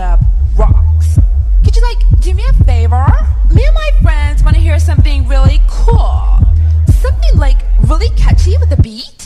love rocks. Could you like do me a favor? Me and my friends want to hear something really cool. Something like really catchy with a beat.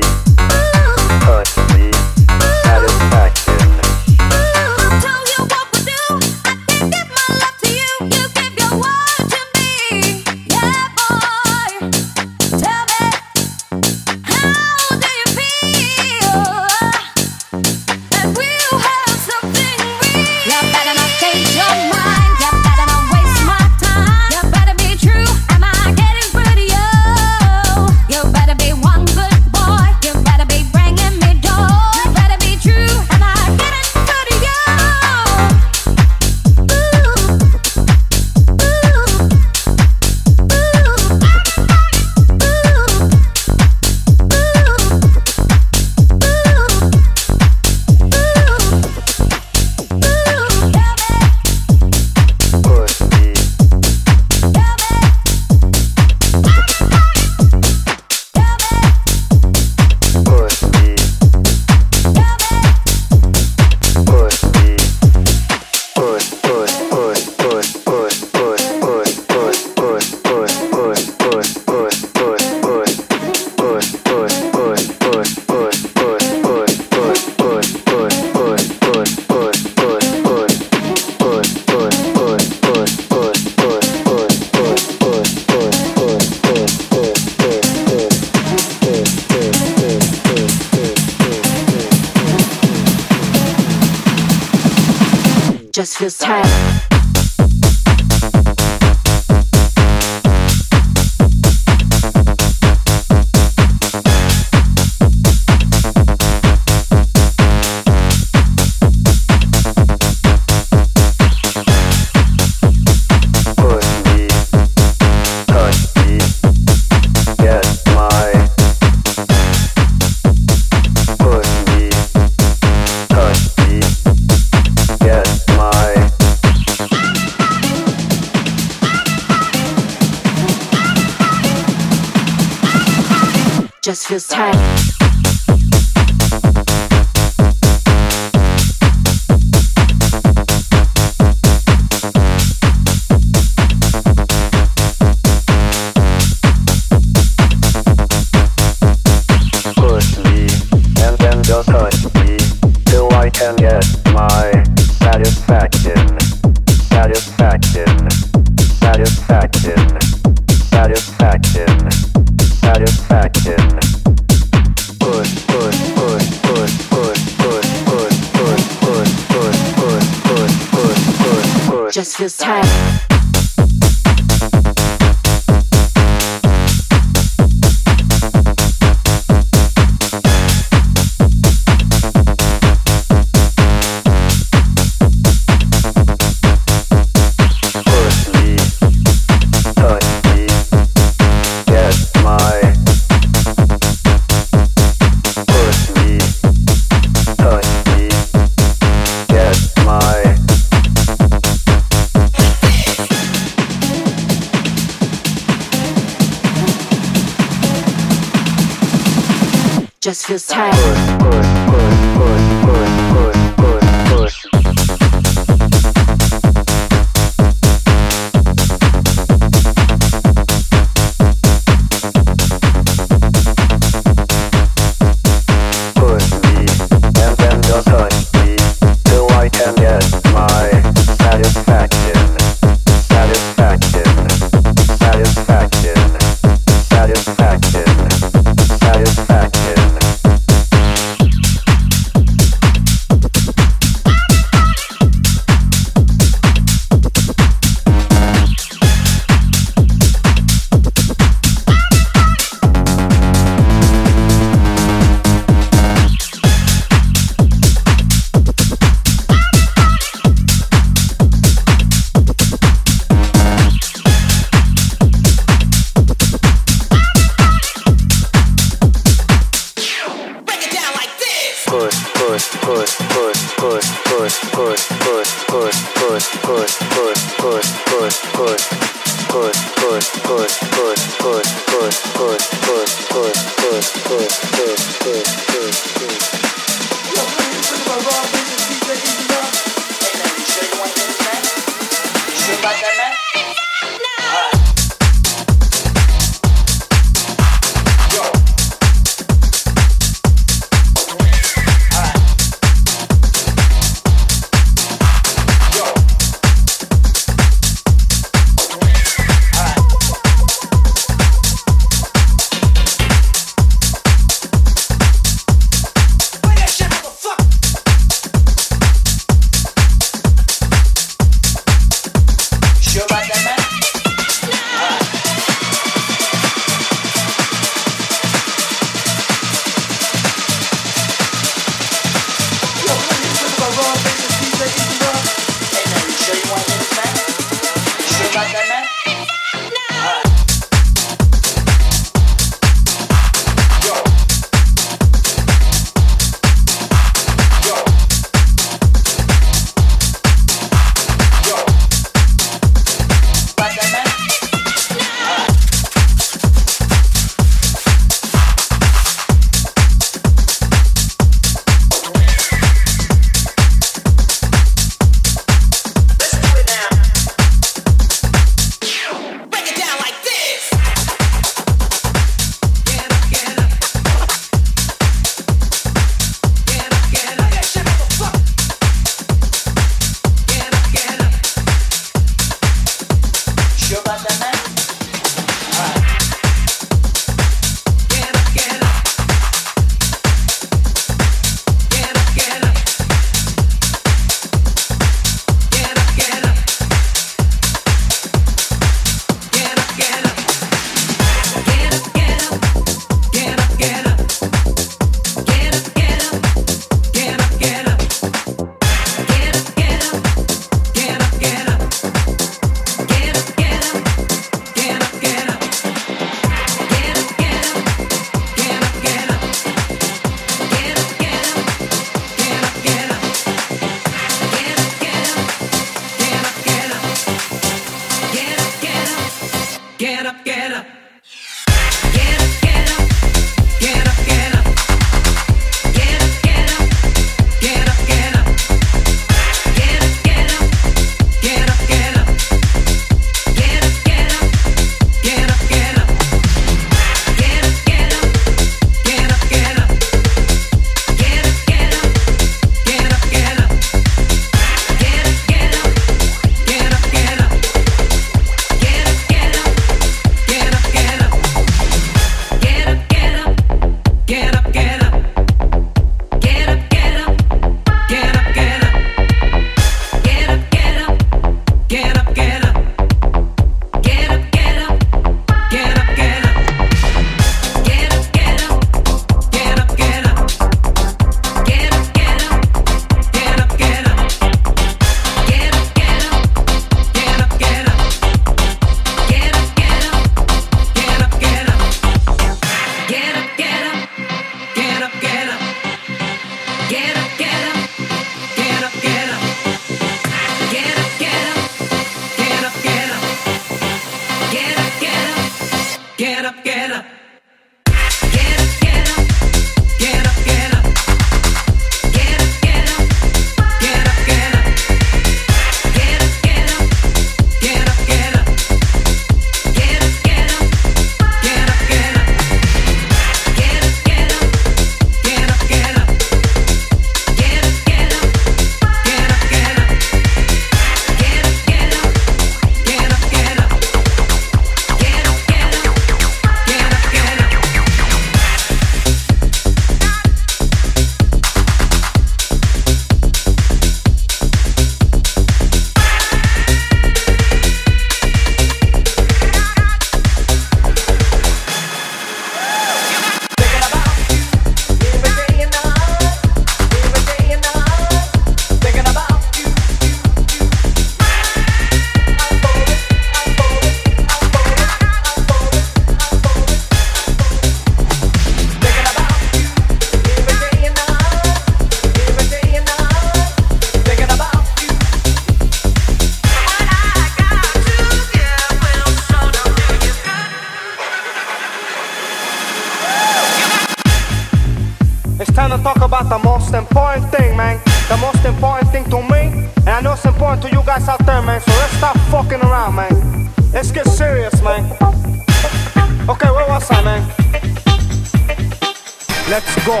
Let's go.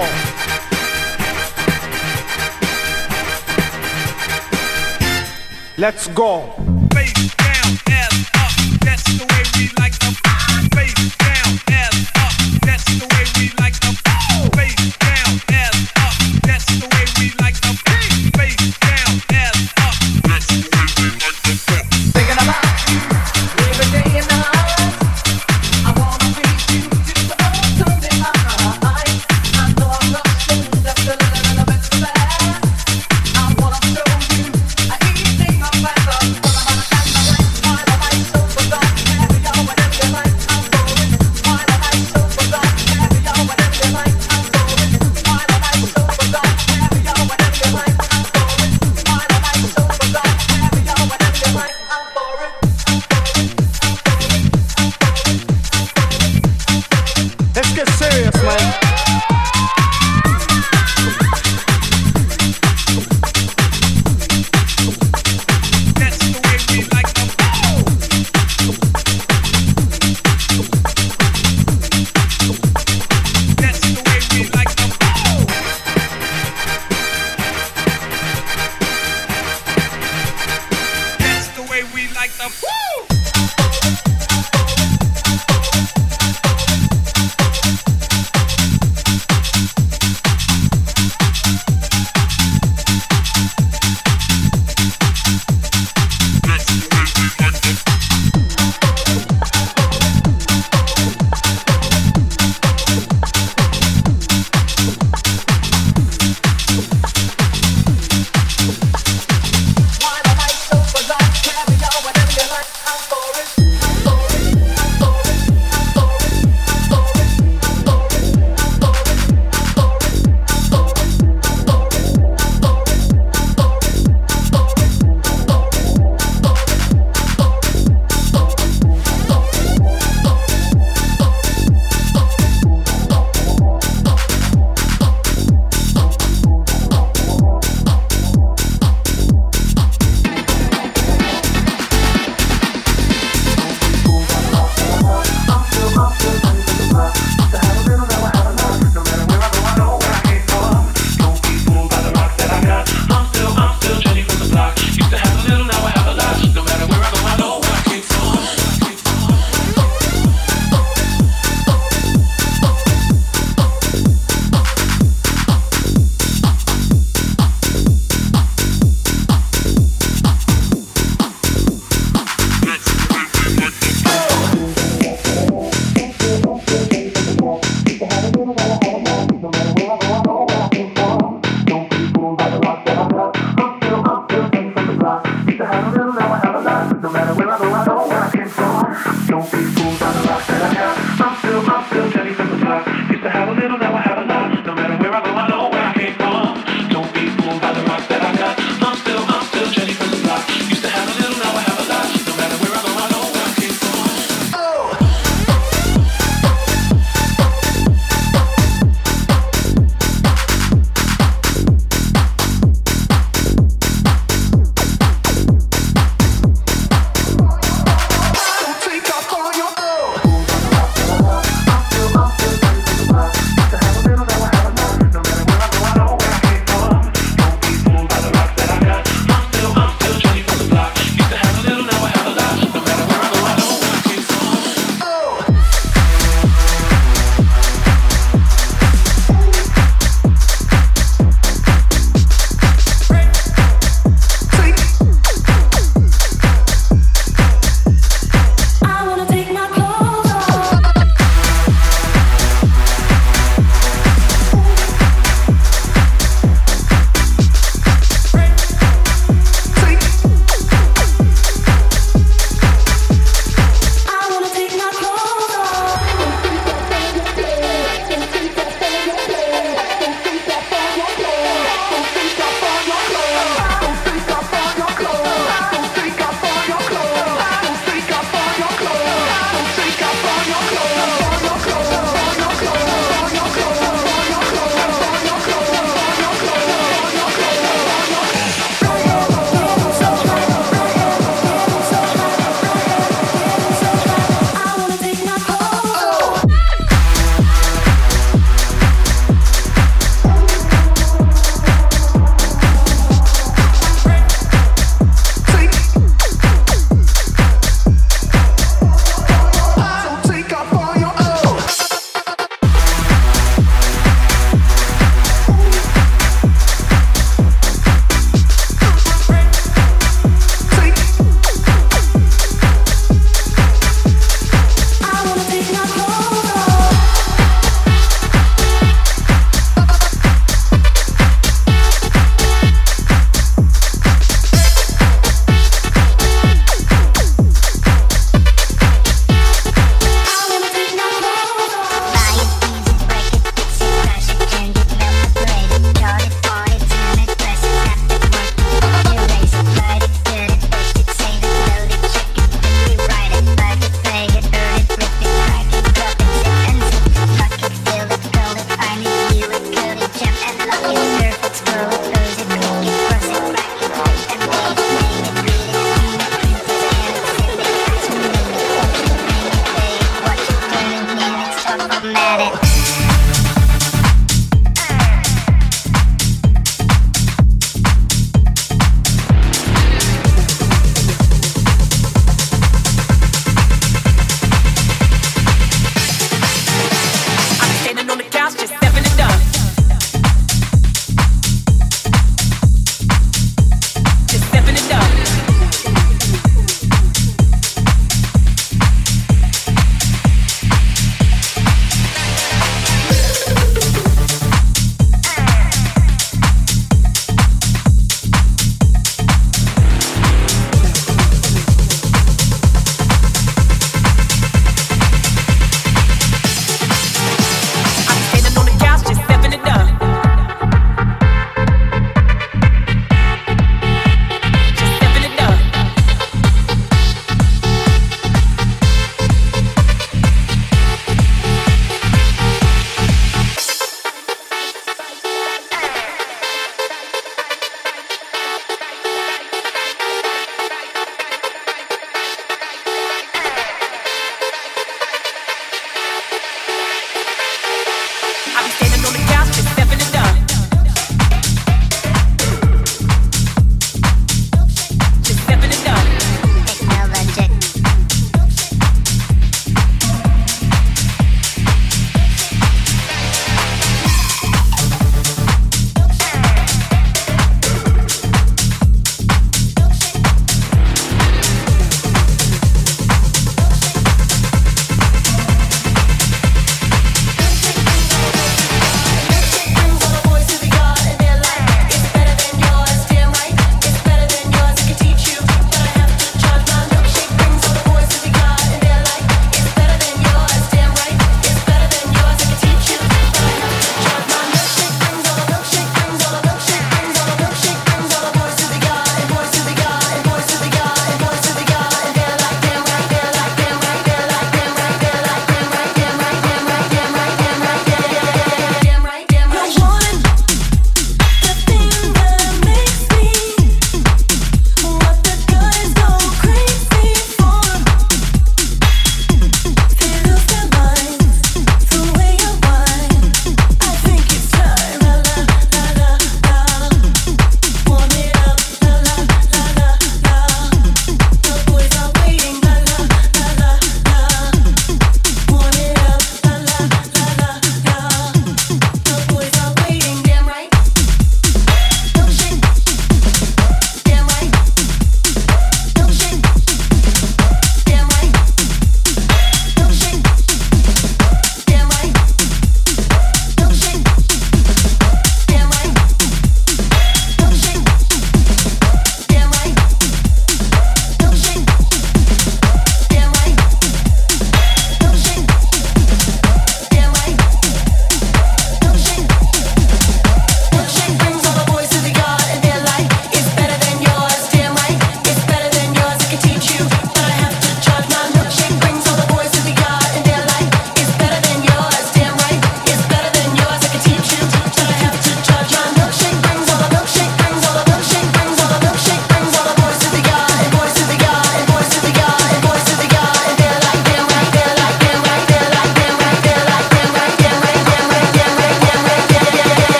Let's go. Face down, up. That's the way we like to face down,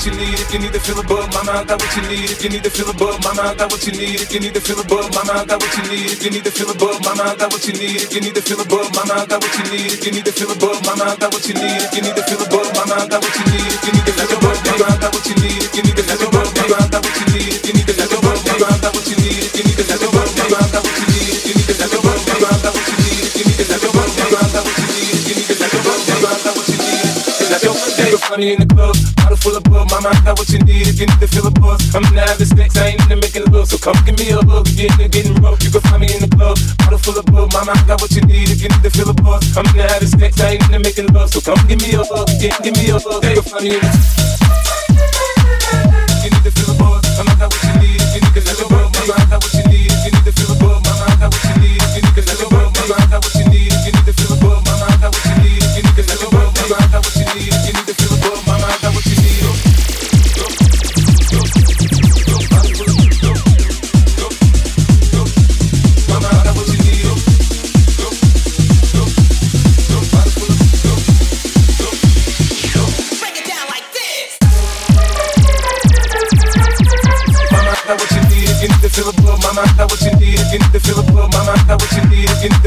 what you need. If you need to feel above, mama, I got what you need. If you need to feel above, mama, I got what you need. If you need to feel above, mama, I got what you need. If you need to feel above, mama, I got what you need. If you need to feel above, mama, I got what you need. If you need to feel above, mama, I got what you need. If you need to feel above, mama, I got what you need. If you need to feel above, mama, I got what you need. If you need to feel above, mama, I got what you need. If you need to feel above, mama, I got what you need. If you need to feel above, mama, I got what you need. If you need to feel above, mama, I got what you need. If you need to feel above, mama, I got what you need. If you need to feel above, mama, I got what you need. Find me in the club, bottle full of bug. Mama, I got what you need if you need to feel a buzz. I'm in the having sex, I ain't into making love. So come give me a hug if you're getting rough. You can find me in the club, bottle full of bug. Mama, I got what you need if you need to feel a buzz. I'm in the having sex, I ain't into making love. So come give me a hug, yeah, give me a hug. You can find me in the you need to feel a buzz. I got what you need if you need to feel a buzz. Mama, I got what you need if you need to feel a buzz. Mama, I got what you need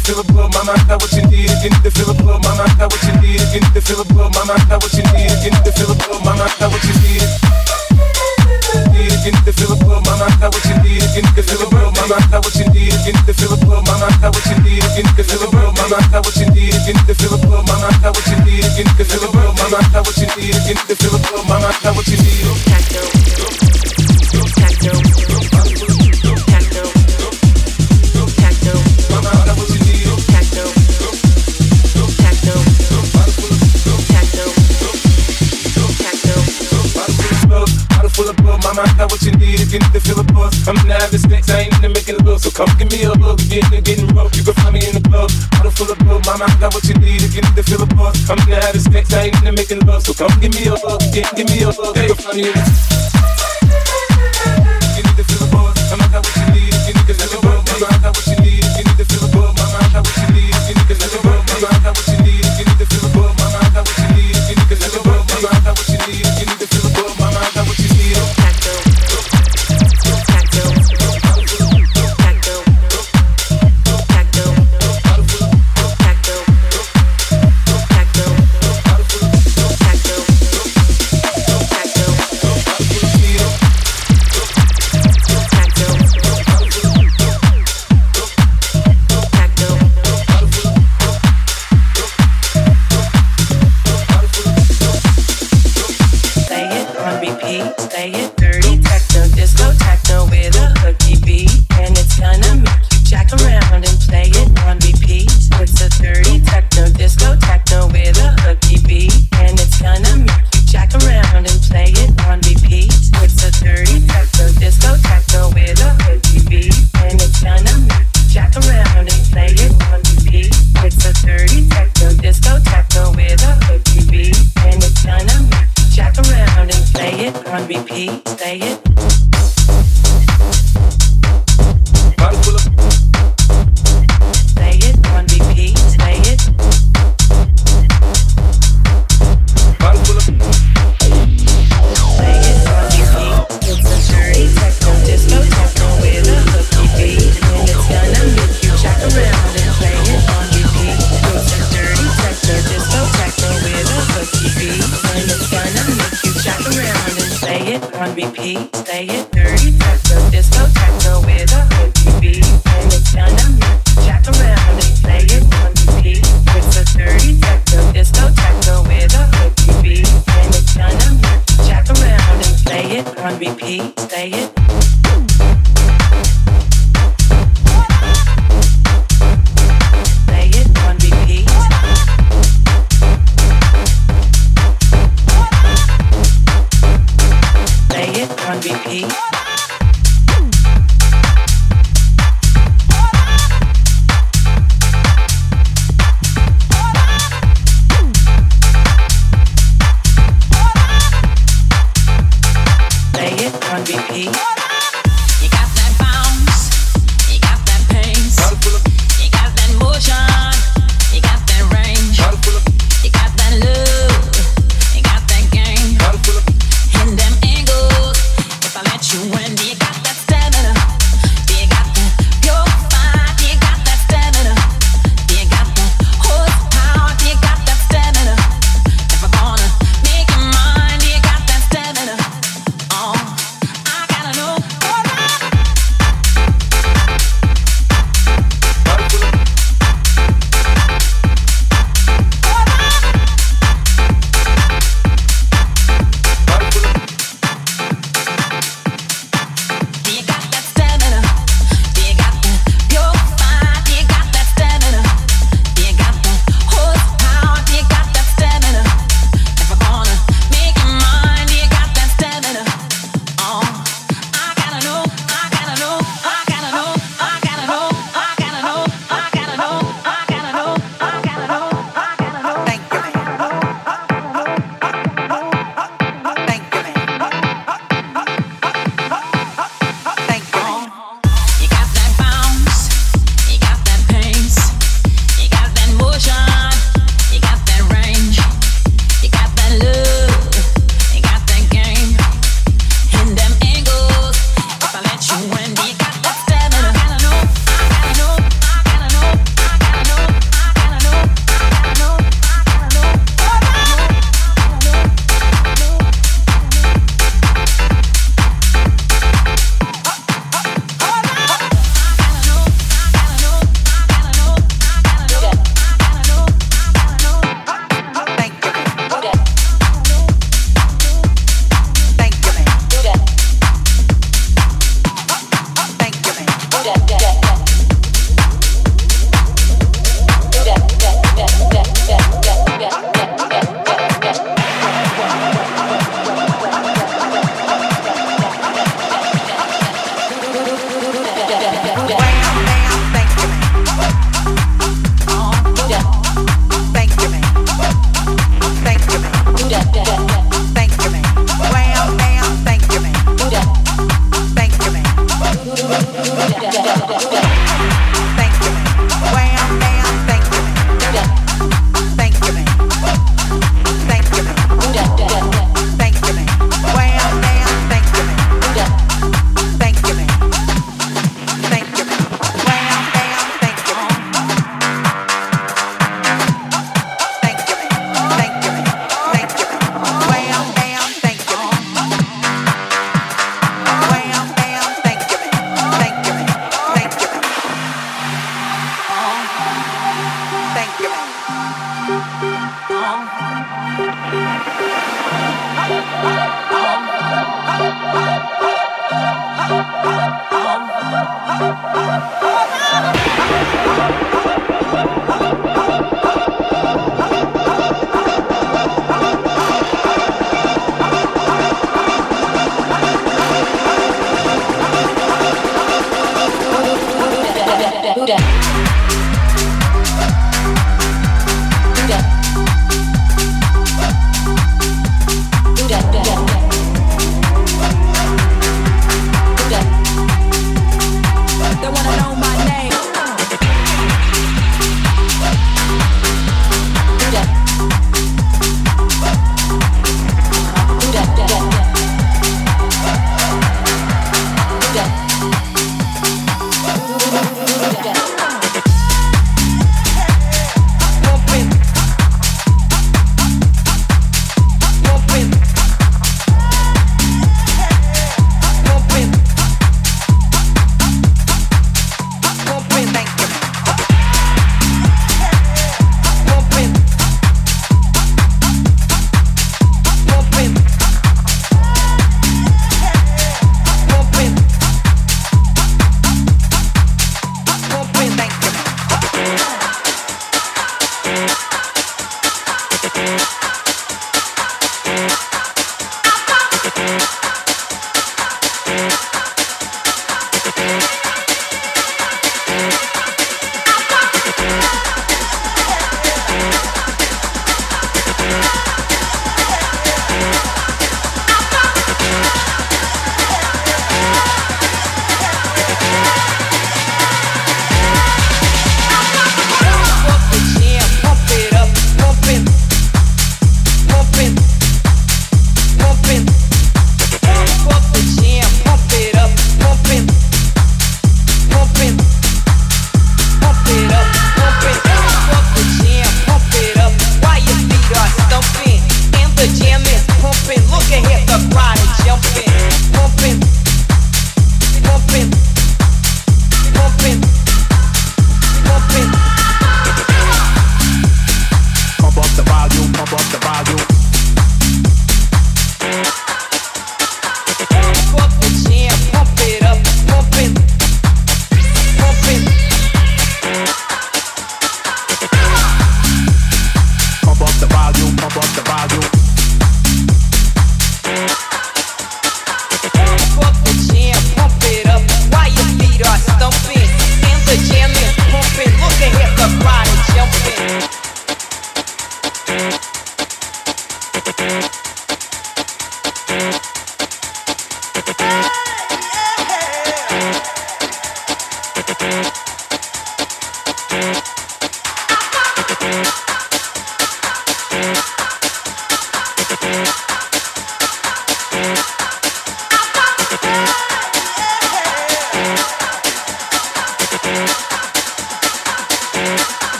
to feel a buzz. Mama, got what you need if you need to feel a buzz. Mama, got what you need if you need to feel a buzz. Mama, got what you need if you need to feel a buzz. Mama, got what you need. If you need to feel a buzz. Mama, got what you need if you need to feel a buzz. Mama, got what you need if you need to feel a buzz. Mama, got what you need if you need to feel a buzz. Mama, got what you need if you need to feel a buzz. Mama, got what you need if you need to feel a buzz. Mama, got what you need if you feel a buzz. Mama, got what you need. Come give me a if you're getting rough. You can find me in the club. Bottle full of bug, mama, I got what you need if you need to feel a buzz. I'm in the having sex, I ain't into making love, so come give me a hug, yeah, give me a hug. You can find me in the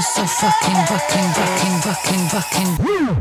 just so fucking, fucking, fucking, fucking, fucking.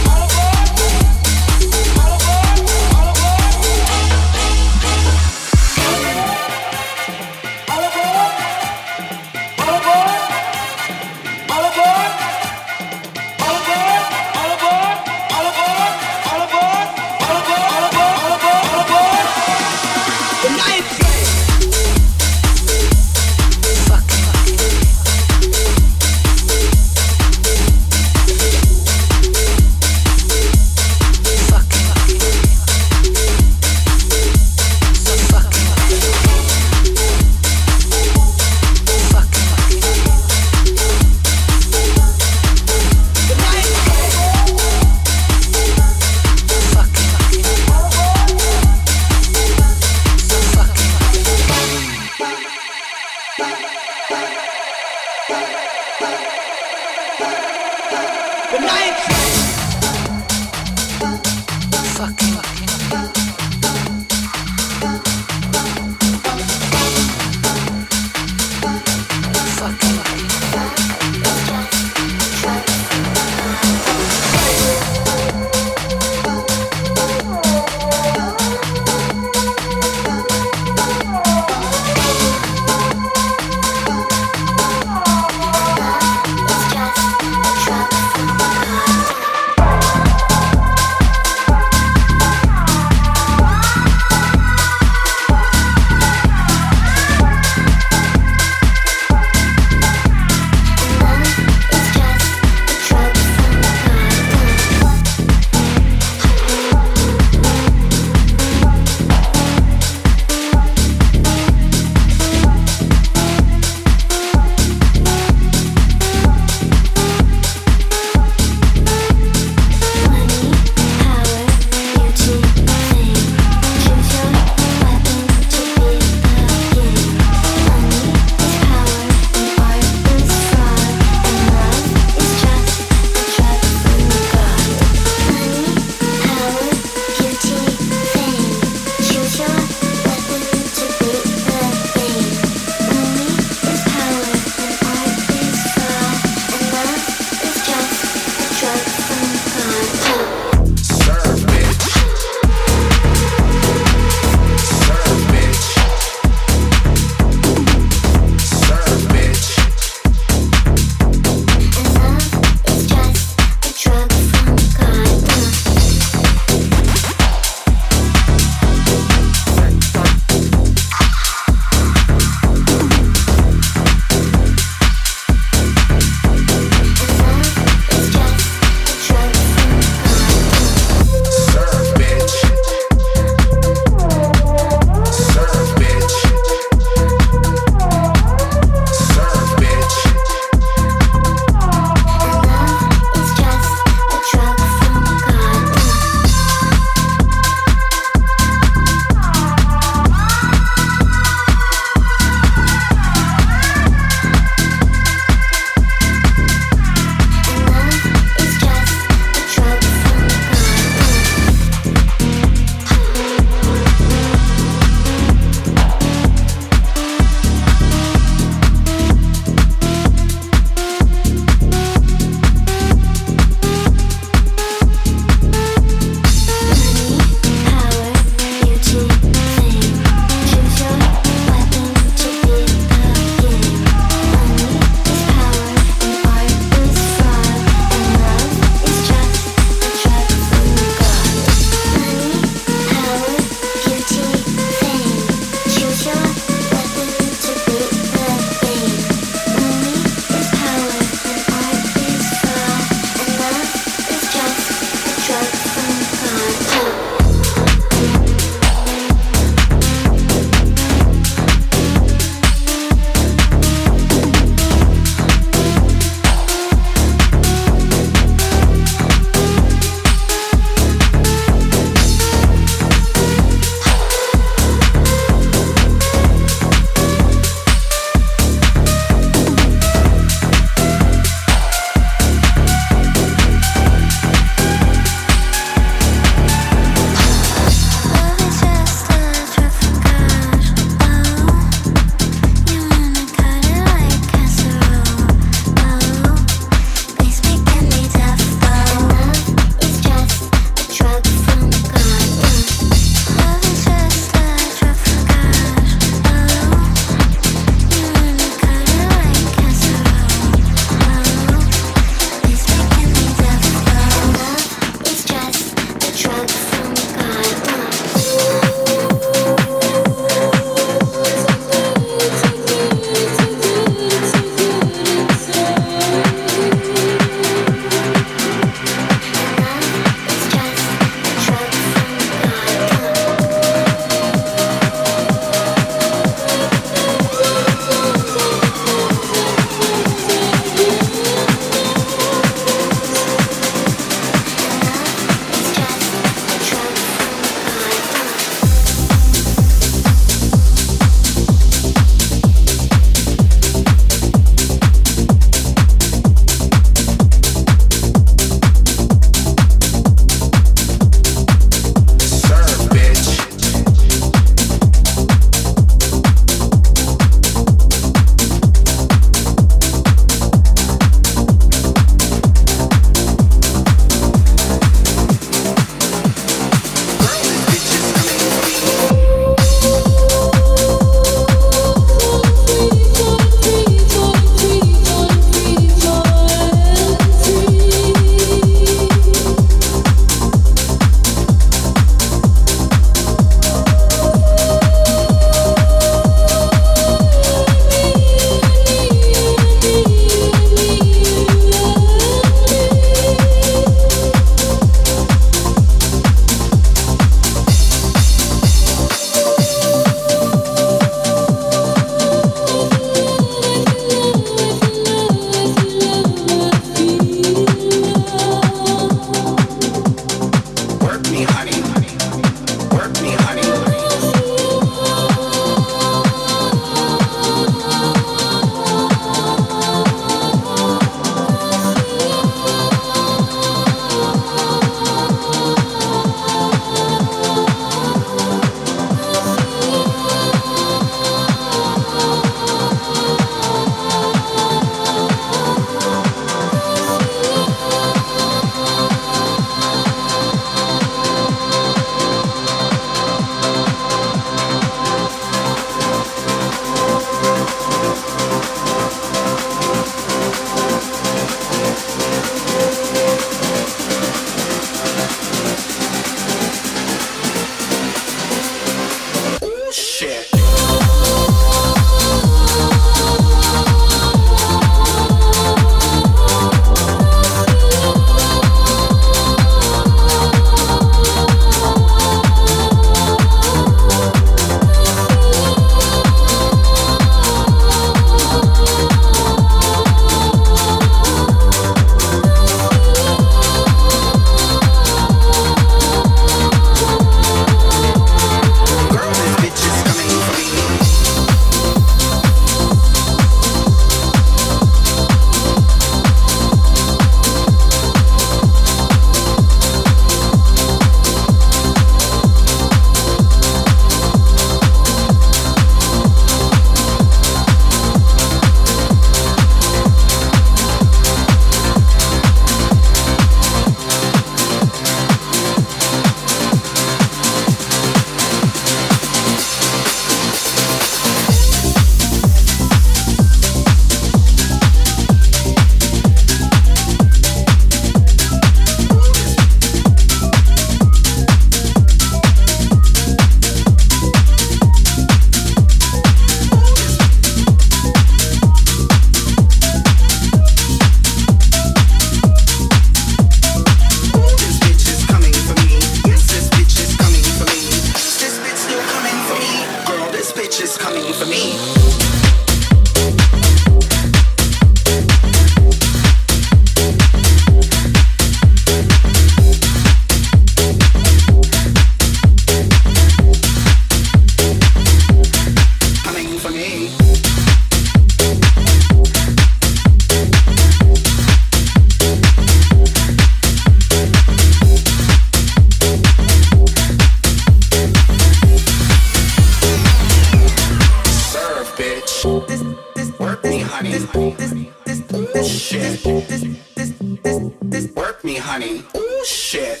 this, this, this, this, this, this, this, this, work me, honey. Ooh, shit.